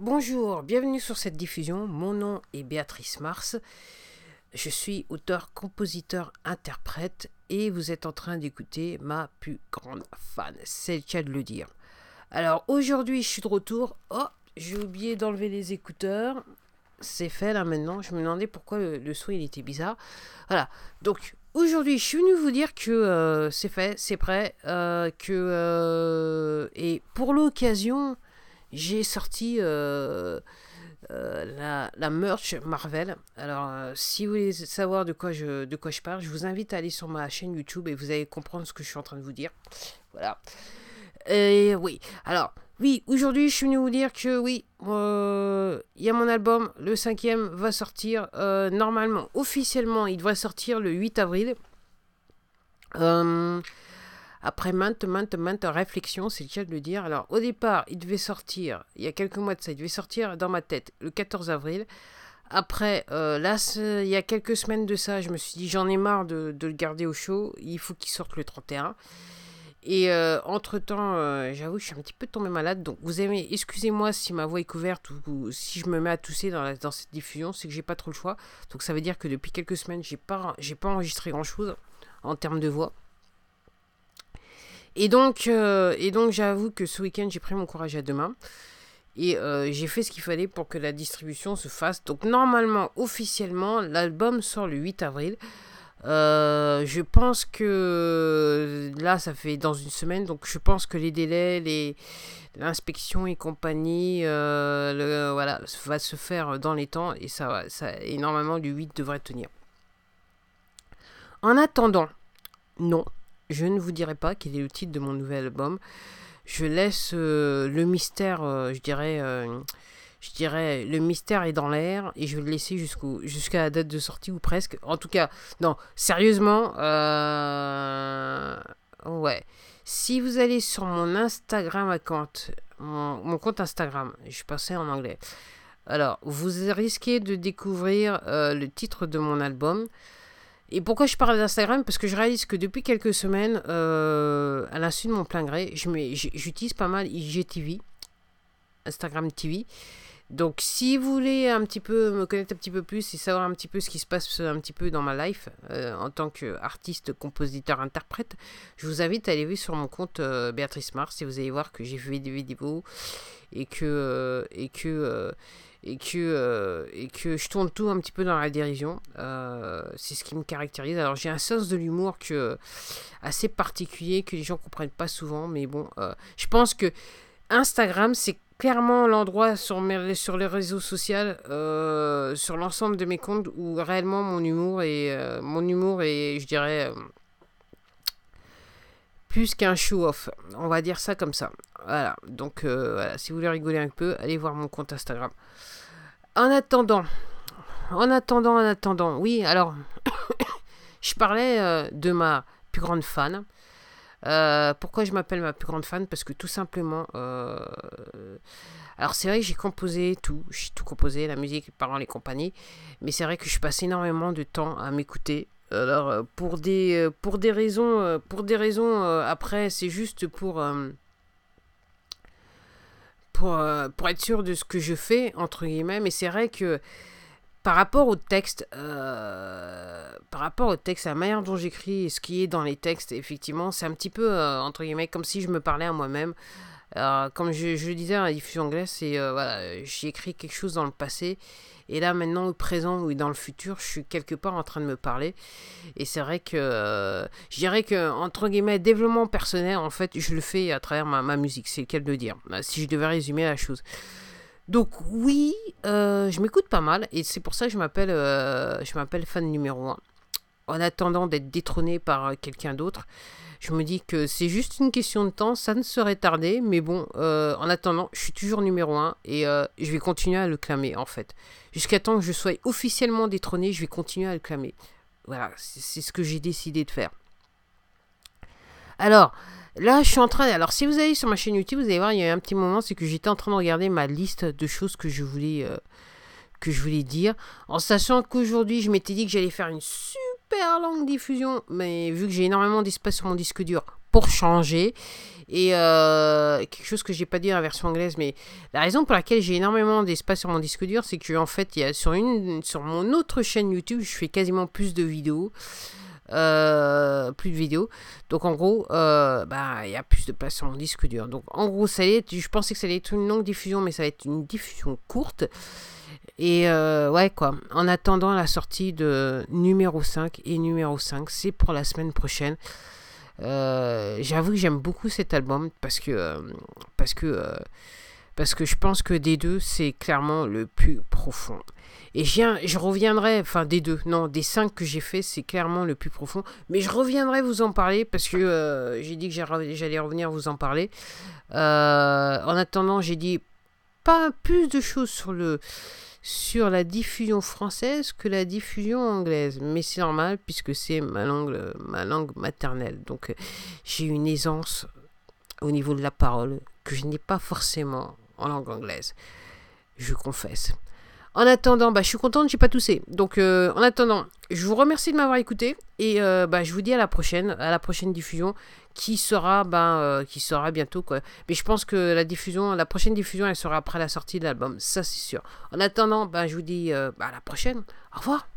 Bonjour, bienvenue sur cette diffusion. Mon nom est Béatrice Mars. Je suis auteur, compositeur, interprète et vous êtes en train d'écouter ma plus grande fan. C'est le cas de le dire. Alors aujourd'hui, je suis de retour. Oh, j'ai oublié d'enlever les écouteurs. C'est fait là maintenant. Je me demandais pourquoi le, son il était bizarre. Voilà. Donc aujourd'hui, je suis venu vous dire que euh, c'est fait, c'est prêt. Euh, euh, et pour l'occasion, j'ai sorti la, la, merch Marvel. Alors, si vous voulez savoir de quoi, je, de quoi je parle, je vous invite à aller sur ma chaîne YouTube et vous allez comprendre ce que je suis en train de vous dire. Voilà. Et oui. Alors, oui, aujourd'hui, je suis venu vous dire que oui, euh, il y a mon album, le cinquième va sortir euh, normalement, officiellement, il devrait sortir le 8 avril. Euh, après maintes, maintes, maintes réflexions, c'est le cas de le dire. Alors, au départ, il devait sortir, il y a quelques mois de ça, il devait sortir dans ma tête le 14 avril. Après, là, il y a quelques semaines de ça, je me suis dit, j'en ai marre de, de, le garder au chaud, il faut qu'il sorte le 31. Et euh, entre-temps, euh, j'avoue, je suis un petit peu tombé malade. Donc, vous aimez, excusez-moi si ma voix est couverte ou, si je me mets à tousser dans, dans cette diffusion, c'est que j'ai pas trop le choix. Donc, ça veut dire que depuis quelques semaines, j'ai pas, j'ai pas enregistré grand-chose en termes de voix. Et donc, euh, donc j'avoue que ce week-end, j'ai pris mon courage à deux mains. Et j'ai fait ce qu'il fallait pour que la distribution se fasse. Donc, normalement, officiellement, l'album sort le 8 avril. Euh, je pense que là, ça fait dans une semaine, donc je pense que les délais, les l'inspection et compagnie, euh, voilà, va se faire dans les temps et ça, ça et normalement du 8 devrait tenir. En attendant, non, je ne vous dirai pas quel est le titre de mon nouvel album. Je laisse euh, le mystère, je dirais je dirais, le mystère est dans l'air et je vais le laisser jusqu'à la date de sortie ou presque. En tout cas, non, sérieusement, euh, ouais. Si vous allez sur mon Instagram account, mon, compte Instagram, je passais en anglais. Alors, vous risquez de découvrir euh, le titre de mon album. Et pourquoi je parle d'Instagram? Parce que je réalise que depuis quelques semaines, euh, à l'insu de mon plein gré, j'utilise pas mal IGTV, Instagram TV. Donc si vous voulez un petit peu me connaître un petit peu plus et savoir un petit peu ce qui se passe un petit peu dans ma life euh, en tant qu'artiste, compositeur, interprète, je vous invite à aller voir sur mon compte euh, Béatrice Mars et vous allez voir que j'ai fait des vidéos et que et que et que et que je tourne tout un petit peu dans la dérision. c'est ce qui me caractérise. Alors j'ai un sens de l'humour que assez particulier que les gens comprennent pas souvent, mais bon, je pense que Instagram c'est clairement l'endroit sur, sur les réseaux sociaux, euh, sur l'ensemble de mes comptes, où réellement mon humour est, euh, mon humour est je dirais, euh, plus qu'un show-off. On va dire ça comme ça. Voilà. Donc, voilà. si vous voulez rigoler un peu, allez voir mon compte Instagram. En attendant, en attendant, en attendant, oui, alors, je parlais de ma plus grande fan. Euh, pourquoi je m'appelle ma plus grande fan? Parce que tout simplement, euh, alors c'est vrai que j'ai composé tout, j'ai tout composé, la musique, les paroles, les compagnies, mais c'est vrai que je passe énormément de temps à m'écouter. Alors euh, pour des pour des raisons pour des raisons après c'est juste pour pour, être sûr de ce que je fais entre guillemets mais c'est vrai que par rapport au texte, euh, par rapport au texte, la manière dont j'écris ce qui est dans les textes, effectivement, c'est un petit peu, euh, entre guillemets, comme si je me parlais à moi-même. Comme je, le disais dans la diffusion anglaise, c'est, euh, voilà, j'ai écrit quelque chose dans le passé, et là, maintenant, au présent ou dans le futur, je suis quelque part en train de me parler. Et c'est vrai que, je dirais que, entre guillemets, développement personnel, en fait, je le fais à travers ma, ma musique, c'est le de dire, si je devais résumer la chose. Donc oui, euh, je m'écoute pas mal et c'est pour ça que je m'appelle euh, je m'appelle fan numéro 1. En attendant d'être détrôné par euh, quelqu'un d'autre, je me dis que c'est juste une question de temps, ça ne serait tardé, mais bon, en attendant, je suis toujours numéro 1 et je vais continuer à le clamer en fait. Jusqu'à temps que je sois officiellement détrôné, je vais continuer à le clamer. Voilà, c'est ce que j'ai décidé de faire. Alors, Là, je suis en train. Alors, si vous allez sur ma chaîne YouTube, vous allez voir, il y a un petit moment, c'est que j'étais en train de regarder ma liste de choses que je voulais, euh, que je voulais dire, en sachant qu'aujourd'hui, je m'étais dit que j'allais faire une super longue diffusion, mais vu que j'ai énormément d'espace sur mon disque dur pour changer. Et euh, quelque chose que j'ai pas dit la version anglaise, mais la raison pour laquelle j'ai énormément d'espace sur mon disque dur, c'est que en fait, il y a sur, une, sur mon autre chaîne YouTube, je fais quasiment plus de vidéos. Euh, plus de vidéos. Donc en gros, euh, bah, il y a plus de place sur mon disque dur. Donc en gros, ça allait je pensais que ça allait être une longue diffusion, mais ça va être une diffusion courte. Et ouais, quoi. En attendant la sortie de numéro 5 et numéro 5, c'est pour la semaine prochaine. Euh, j'avoue que j'aime beaucoup cet album parce que, euh, parce, que, euh, parce que je pense que des deux, c'est clairement le plus profond. Et je, reviendrai, enfin des deux, non, des cinq que j'ai fait, c'est clairement le plus profond. Mais je reviendrai vous en parler parce que j'ai dit que j'allais revenir vous en parler. en attendant, j'ai dit pas plus de choses sur le sur la diffusion française que la diffusion anglaise. Mais c'est normal puisque c'est ma langue, ma langue maternelle. Donc j'ai une aisance au niveau de la parole que je n'ai pas forcément en langue anglaise. Je confesse. En attendant, bah, je suis contente, j'ai pas toussé. Donc, euh, en attendant, je vous remercie de m'avoir écouté et euh, bah, je vous dis à la prochaine, à la prochaine diffusion qui sera, ben, euh, qui sera bientôt quoi. Mais je pense que la diffusion, la prochaine diffusion, elle sera après la sortie de l'album, ça c'est sûr. En attendant, ben, je vous dis bah, à la prochaine. Au revoir.